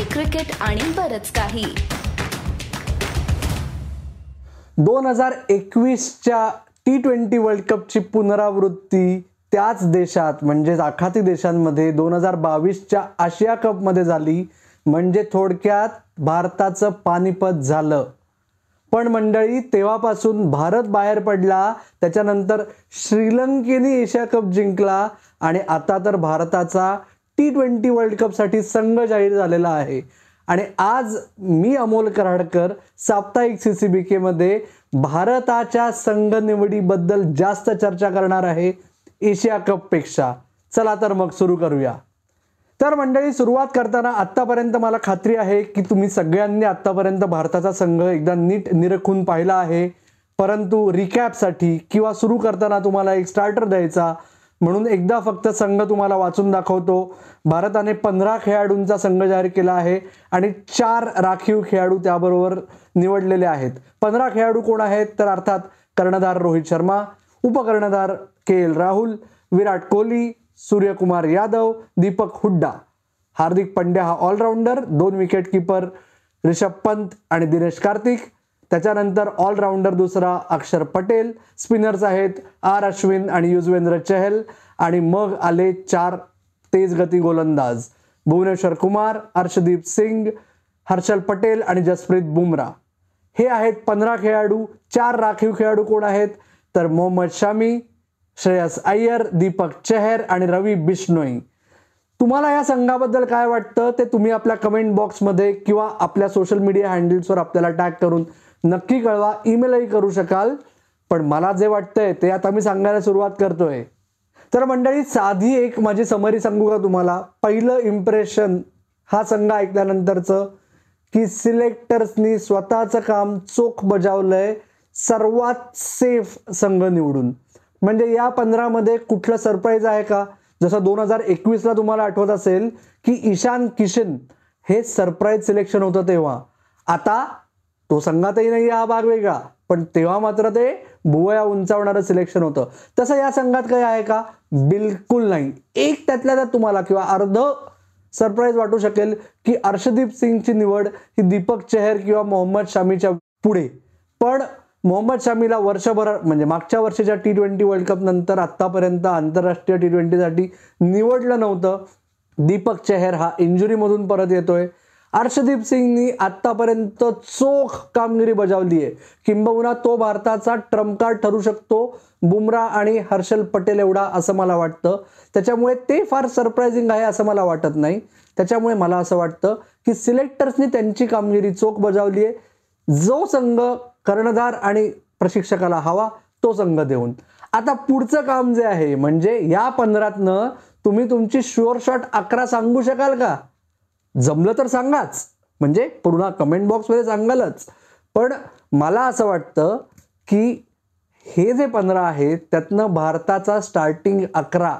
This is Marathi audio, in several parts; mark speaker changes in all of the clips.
Speaker 1: हॉकी क्रिकेट आणि बरच काही.
Speaker 2: दोन हजार एकवीसच्या टी ट्वेंटी वर्ल्ड कपची पुनरावृत्ती त्याच देशात म्हणजेच आखाती देशांमध्ये दोन हजार बावीसच्या आशिया कपमध्ये झाली. म्हणजे थोडक्यात भारताचं पानिपत झालं. पण मंडळी तेव्हापासून भारत बाहेर पडला त्याच्यानंतर श्रीलंकेने एशिया कप जिंकला आणि आता तर भारताचा टी ट्वेंटी वर्ल्ड कपसाठी संघ जाहीर झालेला आहे. आणि आज मी अमोल कराडकर साप्ताहिक सी सी बी केमध्ये भारताच्या संघ निवडीबद्दल जास्त चर्चा करणार आहे एशिया कपपेक्षा चला तर मग सुरू करूया. तर मंडळी सुरुवात करताना आत्तापर्यंत मला खात्री आहे की तुम्ही सगळ्यांनी आत्तापर्यंत भारताचा संघ एकदा नीट निरखून पाहिला आहे. परंतु रिकॅपसाठी किंवा सुरू करताना तुम्हाला एक स्टार्टर द्यायचा म्हणून एकदा फक्त संघ तुम्हाला वाचून दाखवतो. भारताने पंधरा खेळाडूंचा संघ जाहीर केला आहे आणि चार राखीव खेळाडू त्याबरोबर निवडलेले आहेत. पंधरा खेळाडू कोण आहेत? तर अर्थात कर्णधार रोहित शर्मा उपकर्णधार के एल राहुल विराट कोहली सूर्यकुमार यादव दीपक हुड्डा. हार्दिक पंड्या हा ऑलराऊंडर दोन विकेट किपर रिषभ पंत आणि दिनेश कार्तिक. त्याच्यानंतर ऑलराऊंडर दुसरा अक्षर पटेल स्पिनर्स आहेत आर अश्विन आणि युजवेंद्र चहल आणि मग आले चार तेज गती गोलंदाज. भुवनेश्वर कुमार अर्षदीप सिंग हर्षल पटेल आणि जसप्रीत बुमराह हे आहेत पंधरा खेळाडू चार राखीव खेळाडू कोण आहेत? तर मोहम्मद शामी श्रेयस अय्यर दीपक चेहर आणि रवी बिश्नोई. तुम्हाला या संघाबद्दल काय वाटतं ते तुम्ही आपल्या कमेंट बॉक्समध्ये किंवा आपल्या सोशल मीडिया हँडल्सवर आपल्याला टॅग करून नक्की कळवा ईमेलही करू शकाल पण मला जे वाटतंय ते आता मी सांगायला सुरुवात करतोय. तर मंडळी साधी एक माझी समरी सांगू का तुम्हाला? पहिलं इम्प्रेशन हा संघ ऐकल्यानंतरचं की सिलेक्टर्सनी स्वतःचं काम चोख बजावलंय सर्वात सेफ संघ निवडून. म्हणजे या पंधरामध्ये कुठलं सरप्राईज आहे का? जसं दोन हजार एकवीसला तुम्हाला आठवत असेल की ईशान किशन हे सरप्राईज सिलेक्शन होतं तेव्हा. आता तो संघातही नाही हा भाग वेगळा पण तेव्हा मात्र ते भुवया उंचावणारं सिलेक्शन होतं. तसं या संघात काही आहे का? बिलकुल नाही. एक त्यातल्या त्यात तुम्हाला किंवा अर्ध सरप्राईज वाटू शकेल की अर्शदीप सिंगची निवड ही दीपक चेहर किंवा मोहम्मद शामीच्या पुढे. पण मोहम्मद शामीला वर्षभर म्हणजे मागच्या वर्षीच्या टी ट्वेंटी वर्ल्ड कप नंतर आतापर्यंत आंतरराष्ट्रीय टी ट्वेंटीसाठी निवडलं नव्हतं. दीपक चेहर हा इंजुरीमधून परत येतोय. अर्शदीप सिंगनी आतापर्यंत चोख कामगिरी बजावली आहे किंबहुना तो भारताचा ट्रम्प कार्ड ठरू शकतो बुमराह आणि हर्षल पटेल एवढा असं मला वाटतं. त्याच्यामुळे ते फार सरप्रायझिंग आहे असं मला वाटत नाही. त्याच्यामुळे मला असं वाटतं की सिलेक्टर्सनी त्यांची कामगिरी चोख बजावली आहे जो संघ कर्णधार आणि प्रशिक्षकाला हवा तो संघ देऊन. आता पुढचं काम जे आहे म्हणजे या पंधरातनं तुम्ही तुमची शुअर शॉट अकरा सांगू शकाल का? जमलं तर सांगाच. म्हणजे पूर्ण कमेंट बॉक्समध्ये सांगालच. पण मला असं वाटतं की हे जे पंधरा आहेत त्यातनं भारताचा स्टार्टिंग अकरा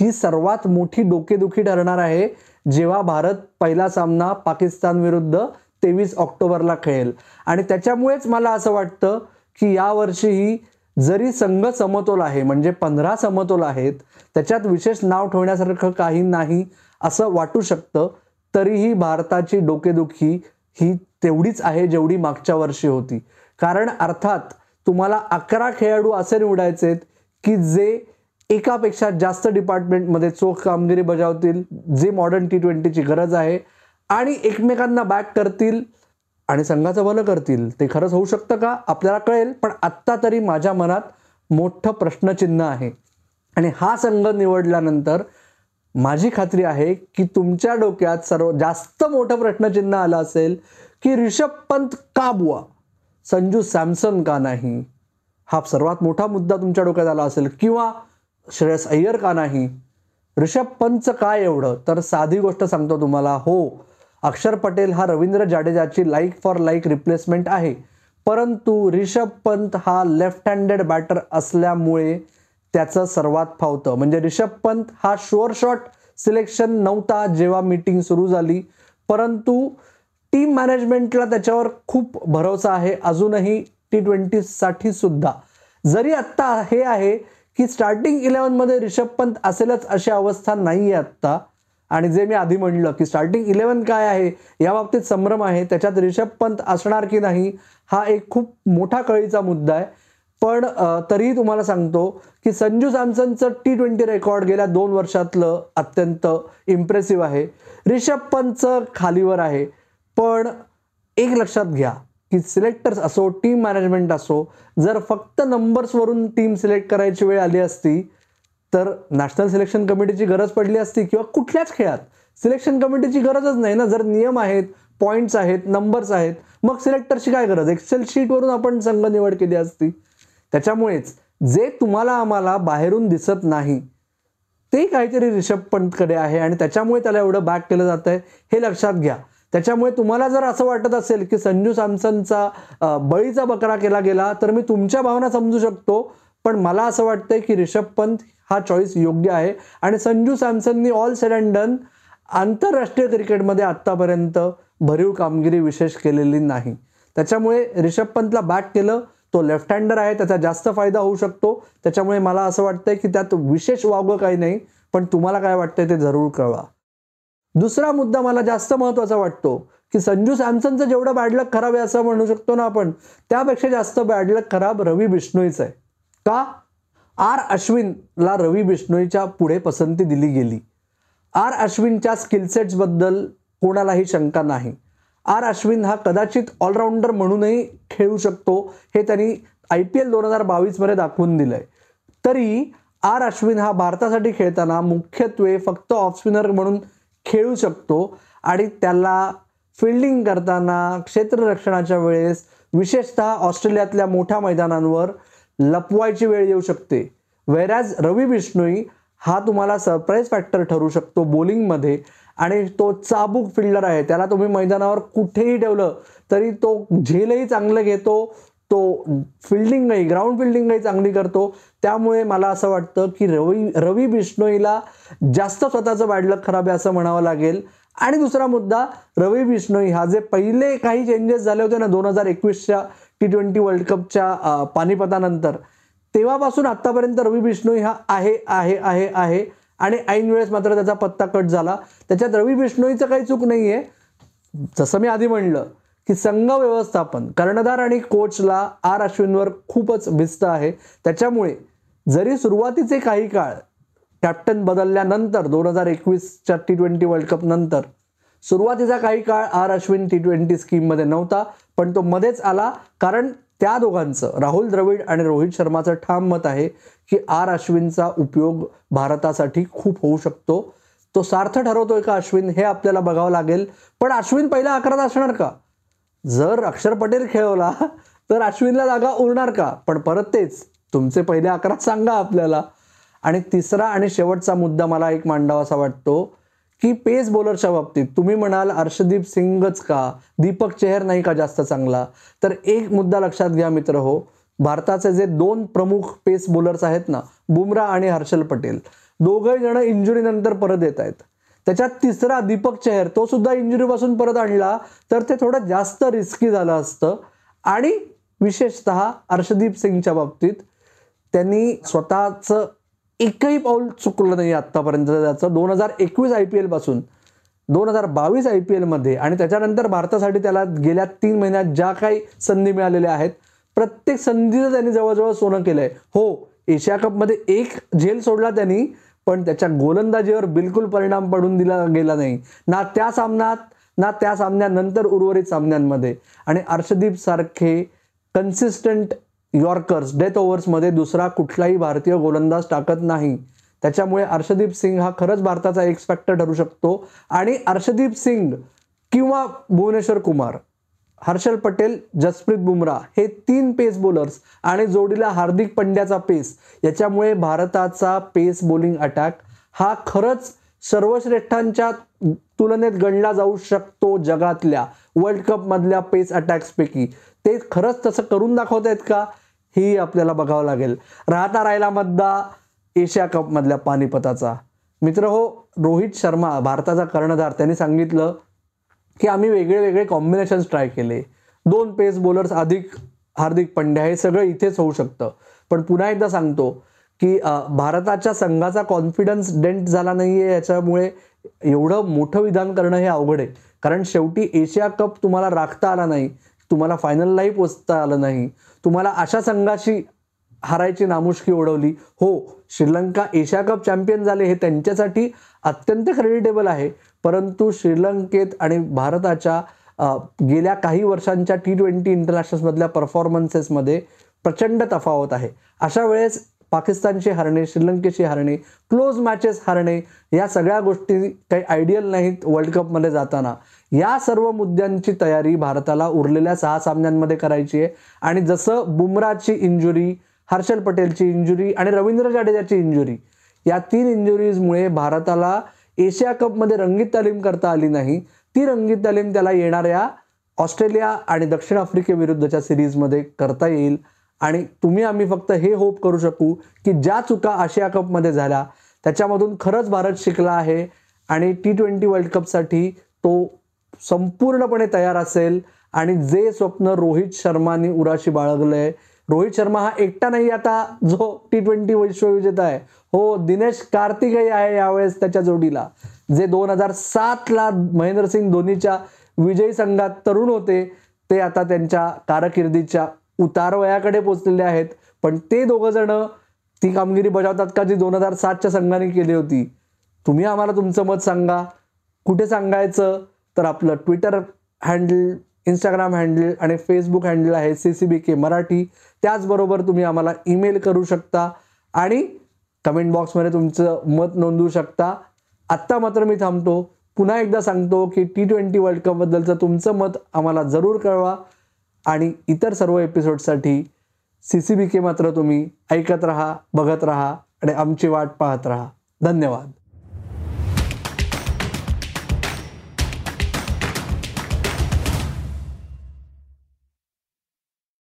Speaker 2: ही सर्वात मोठी डोकेदुखी ठरणार आहे जेव्हा भारत पहिला सामना पाकिस्तान विरुद्ध तेवीस ऑक्टोबरला खेळेल. आणि त्याच्यामुळेच मला असं वाटतं की यावर्षीही जरी संघ समतोल आहे म्हणजे पंधरा समतोल आहेत त्याच्यात विशेष नाव ठेवण्यासारखं काही नाही असं वाटू शकतं. तरीही भारताची डोकेदुखी ही तेवढीच आहे जेवढी मागच्या वर्षी होती. कारण अर्थात तुम्हाला अकरा खेळाडू असे निवडायचे की जे एकापेक्षा जास्त डिपार्टमेंटमध्ये चोख कामगिरी बजावतील जे मॉडर्न टी ट्वेंटीची गरज आहे आणि एकमेकांना बॅक करतील आणि संघाचं भलं करतील. ते खरंच होऊ शकतं का? आपल्याला कळेल पण आत्ता तरी माझ्या मनात मोठं प्रश्नचिन्ह आहे. आणि हा संघ निवडल्यानंतर माझी खात्री आहे की तुमच्या डोक्यात सर्व जास्त मोठं प्रश्नचिन्ह आलं असेल की रिषभ पंत का बुवा? संजू सॅमसन का नाही? हा सर्वात मोठा मुद्दा तुमच्या डोक्यात आला असेल किंवा श्रेयस अय्यर का नाही? ऋषभ पंतचं काय एवढं? तर साधी गोष्ट सांगतो तुम्हाला हो अक्षर पटेल हा रवींद्र जाडेजाची लाईक फॉर लाईक रिप्लेसमेंट आहे. परंतु रिषभ पंत हा लेफ्ट हँडेड बॅटर असल्यामुळे त्याचं सर्वात फावतं. म्हणजे रिषभ पंत हा शुअर शॉट सिलेक्शन नव्हता जेव्हा मीटिंग सुरू झाली. परंतु टीम मॅनेजमेंटला त्याच्यावर खूप भरोसा आहे. अजूनही टी ट्वेंटीसाठी सुद्धा. जरी आत्ता हे आहे की स्टार्टिंग इलेव्हनमध्ये रिषभ पंत असेलच अशी अवस्था नाही आहे आत्ता. आणि जे मी आधी म्हणलं की स्टार्टिंग इलेव्हन काय आहे या बाबतीत संभ्रम आहे. त्याच्यात रिषभ पंत असणार की नाही हा एक खूप मोठा कळीचा मुद्दा आहे. पण तरीही तुम्हाला सांगतो की संजू सॅमसनचं टी ट्वेंटी रेकॉर्ड गेल्या दोन वर्षातलं अत्यंत इम्प्रेसिव्ह आहे. रिषभ पंतचं खालीवर आहे. पण एक लक्षात घ्या की सिलेक्टर्स असो टीम मॅनेजमेंट असो जर फक्त नंबर्सवरून टीम सिलेक्ट करायची वेळ आली असती तर नॅशनल सिलेक्शन कमिटीची गरज पडली असती किंवा कुठल्याच खेळात. सिलेक्शन कमिटीची गरजच नाही ना. जर नियम आहेत पॉईंट्स आहेत नंबर्स आहेत मग सिलेक्टरची काय गरज? एक्सेल शीटवरून आपण संघ निवड केली असती. त्याच्यामुळेच जे तुम्हाला आम्हाला बाहेरून दिसत नाही ते काहीतरी रिषभ पंतकडे आहे आणि त्याच्यामुळे त्याला एवढं बॅक केलं जातं आहे हे लक्षात घ्या. त्याच्यामुळे तुम्हाला जर असं वाटत असेल की संजू सॅमसनचा बळीचा बकरा केला गेला तर मी तुमच्या भावना समजू शकतो. पण मला असं वाटतंय की रिषभ पंत हा चॉईस योग्य आहे आणि संजू सॅमसननी ऑल सेड अँड डन आंतरराष्ट्रीय क्रिकेटमध्ये आत्तापर्यंत भरीव कामगिरी विशेष केलेली नाही. त्याच्यामुळे रिषभ पंतला बॅक केलं तो लेफ्ट हँडर आहे त्याचा जास्त फायदा होऊ शकतो. त्याच्यामुळे मला असं वाटतंय की त्यात विशेष वावगं काही नाही पण तुम्हाला काय वाटतंय ते जरूर कळवा. दुसरा मुद्दा मला जास्त महत्त्वाचा वाटतो की संजू सॅमसनचं जेवढं बॅडलक खराब आहे असं म्हणू शकतो ना आपण त्यापेक्षा जास्त बॅडलक खराब रवी बिष्णोईचं आहे. का? आर अश्विनला रवी बिष्णोईच्या पुढे पसंती दिली गेली. आर अश्विनच्या स्किलसेट्सबद्दल कोणालाही शंका नाही. आर अश्विन हा कदाचित ऑलराऊंडर म्हणूनही खेळू शकतो हे त्यांनी आय पी एल दोन हजार बावीसमध्ये दाखवून दिलंय. तरी आर अश्विन हा भारतासाठी खेळताना मुख्यत्वे फक्त ऑफस्पिनर म्हणून खेळू शकतो आणि त्याला फिल्डिंग करताना क्षेत्ररक्षणाच्या वेळेस विशेषतः ऑस्ट्रेलियातल्या मोठ्या मैदानांवर लपवायची वेळ येऊ शकते. वैराज रवी बिष्णोई हा तुम्हाला सरप्राईज फॅक्टर ठरू शकतो बॉलिंगमध्ये आणि तो चाबूक फिल्डर आहे त्याला तुम्ही मैदानावर कुठेही ठेवलं तरी तो झेलही चांगलं घेतो तो फिल्डिंगही ग्राउंड फिल्डिंगही चांगली करतो. त्यामुळे मला असं वाटतं की रवी रवी बिष्णोईला जास्त स्वतःचं बॅडलक खराब आहे असं म्हणावं लागेल. आणि दुसरा मुद्दा रवी बिष्णोई हा जे पहिले काही चेंजेस झाले होते ना दोन हजार एकवीसच्या टी ट्वेंटी वर्ल्ड कपच्या पानिपतानंतर तेव्हापासून आत्तापर्यंत रवी बिष्णोई हा आहे आहे आहे आहे. आणि ऐन वेळेस मात्र त्याचा पत्ता कट झाला. त्याच्यात रवी बिष्णोईचं काही चूक नाही आहे जसं मी आधी म्हणलं की संघ व्यवस्थापन कर्णधार आणि कोचला आर अश्विनवर खूपच भिस्त आहे. त्याच्यामुळे जरी सुरुवातीचे काही काळ कॅप्टन बदलल्यानंतर दोन हजार एकवीसच्या टी ट्वेंटी वर्ल्ड कप नंतर सुरुवातीचा काही काळ आर अश्विन टी ट्वेंटी स्कीममध्ये नव्हता पण तो मध्येच आला. कारण त्या दोघांचं राहुल द्रविड आणि रोहित शर्माचं ठाम मत आहे की आर अश्विनचा उपयोग भारतासाठी खूप होऊ शकतो. तो सार्थ ठरवतोय का अश्विन हे आपल्याला बघावं लागेल. पण अश्विन पहिला अकरात असणार का? जर अक्षर पटेल खेळवला तर अश्विनला जागा उरणार का? पण परत तेच तुमचे पहिले अकरा सांगा आपल्याला. आणि तिसरा आणि शेवटचा मुद्दा मला एक मांडावासा वाटतो. की पेस बॉलरच्या बाबतीत तुम्ही म्हणाल अर्षदीप सिंगच का? दीपक चेहर नाही का जास्त चांगला? तर एक मुद्दा लक्षात घ्या मित्र हो. भारताचे जे दोन प्रमुख पेस बॉलर्स आहेत ना बुमरा आणि हर्षल पटेल दोघंही जण इंजुरीनंतर परत येत आहेत. त्याच्यात तिसरा दीपक चेहर तो सुद्धा इंजुरीपासून परत आणला तर ते थोडं जास्त रिस्की झालं असतं. आणि विशेषतः अर्षदीप सिंगच्या बाबतीत त्यांनी स्वतःचं एकही पाऊल चुकलं नाही आत्तापर्यंत. त्याचं दोन हजार एकवीस आय पी एलपासून दोन हजार बावीस आय पी एलमध्ये आणि त्याच्यानंतर भारतासाठी त्याला गेल्या तीन महिन्यात ज्या काही संधी मिळालेल्या आहेत प्रत्येक संधीचं त्यांनी जवळजवळ सोनं केलं आहे हो एशिया कपमध्ये एक झेल सोडला त्यांनी पण त्याच्या गोलंदाजीवर बिलकुल परिणाम पडून दिला गेला नाही. ना त्या सामन्यात ना त्या सामन्यानंतर उर्वरित सामन्यांमध्ये. आणि अर्षदीप सारखे कन्सिस्टंट यॉर्कर्स डेथ ओव्हर्समध्ये दुसरा कुठलाही भारतीय गोलंदाज टाकत नाही. त्याच्यामुळे अर्षदीप सिंग हा खरंच भारताचा एक्स फॅक्टर ठरू शकतो. आणि अर्षदीप सिंग किंवा भुवनेश्वर कुमार हर्षल पटेल जसप्रीत बुमराह हे तीन पेस बॉलर्स आणि जोडीला हार्दिक पंड्याचा पेस याच्यामुळे भारताचा पेस बॉलिंग अटॅक हा खरंच सर्वश्रेष्ठांच्या तुलनेत गणला जाऊ शकतो जगातल्या वर्ल्ड कप मधल्या पेस अटॅक्सपैकी ते खरंच तसं करून दाखवत आहेत का? ही आपल्याला बघावं लागेल. राहता राहिला मद्दा एशिया कप मधल्या पानिपताचा. मित्र हो रोहित शर्मा भारताचा कर्णधार त्यांनी सांगितलं की आम्ही वेगळे वेगळे कॉम्बिनेशन्स ट्राय केले. दोन पेस बॉलर्स अधिक हार्दिक पंड्या हे सगळं इथेच होऊ शकतं. पण पुन्हा एकदा सांगतो की भारताच्या संघाचा कॉन्फिडन्स डेंट झाला नाहीये याच्यामुळे एवढं मोठं विधान करणं हे अवघड आहे. कारण शेवटी एशिया कप तुम्हाला राखता आला नाही. तुम्हाला फायनललाही पोचता आलं नाही. तुम्हाला अशा संघाशी हारायची नामुष्की ओढवली. हो श्रीलंका एशिया कप चॅम्पियन झाले हे त्यांच्यासाठी अत्यंत क्रेडिटेबल आहे. परंतु श्रीलंकेत आणि भारताच्या गेल्या काही वर्षांच्या टी ट्वेंटी इंटरनॅशनल्समधल्या परफॉर्मन्सेसमध्ये प्रचंड तफावत आहे. अशा वेळेस पाकिस्तानशी हरणे श्रीलंकेशी हरणे क्लोज मॅचेस हरणे या सगळ्या गोष्टी काही आयडियल नाहीत वर्ल्ड कपमध्ये जाताना. या सर्व मुद्द्यांची तयारी भारताला उरलेल्या सहा सामन्यांमध्ये करायची आहे. आणि जसं बुमराची इंजुरी हर्षल पटेलची इंजुरी आणि रवींद्र जाडेजाची इंजुरी या तीन इंजुरीजमुळे भारताला एशिया कपमध्ये रंगीत तालीम करता आली नाही. ती रंगीत तालीम त्याला येणाऱ्या ऑस्ट्रेलिया आणि दक्षिण आफ्रिकेविरुद्धच्या सिरीजमध्ये करता येईल. आणि तुम्ही आम्ही फक्त हे होप करू शकू की ज्या चुका आशिया कपमध्ये झाल्या त्याच्यामधून खरंच भारत शिकला आहे. आणि टी ट्वेंटी वर्ल्ड कपसाठी तो संपूर्णपणे तयार असेल. आणि जे स्वप्न रोहित शर्माने उराशी बाळगलंय. रोहित शर्मा हा एकटा नाही आता जो टी ट्वेंटी विश्वविजेता आहे. हो दिनेश कार्तिकही आहे यावेळेस त्याच्या जोडीला. जे दोन हजार सातला महेंद्रसिंग धोनीच्या विजयी संघात तरुण होते ते आता त्यांच्या कारकिर्दीच्या उतारवयाकडे पोचलेले आहेत. पण ते दोघं जण ती कामगिरी बजावतात का जी दोन हजार सातच्या संघाने केली होती? तुम्ही आम्हाला तुमचं मत सांगा. कुठे सांगायचं? तर आपलं ट्विटर हँडल इंस्टाग्राम हँडल आणि फेसबुक हँडल आहे C C B K Marathi. त्याचबरोबर तुम्ही आम्हाला ईमेल करू शकता आणि कमेंट बॉक्समध्ये तुमचं मत नोंदवू शकता. आत्ता मात्र मी थांबतो. पुन्हा एकदा सांगतो की टी ट्वेंटी वर्ल्ड कपबद्दलचं तुमचं मत आम्हाला जरूर कळवा. आणि इतर सर्व एपिसोडसाठी सी सी बी के मात्र तुम्ही ऐकत राहा बघत राहा आणि आमची वाट पाहत राहा. धन्यवाद.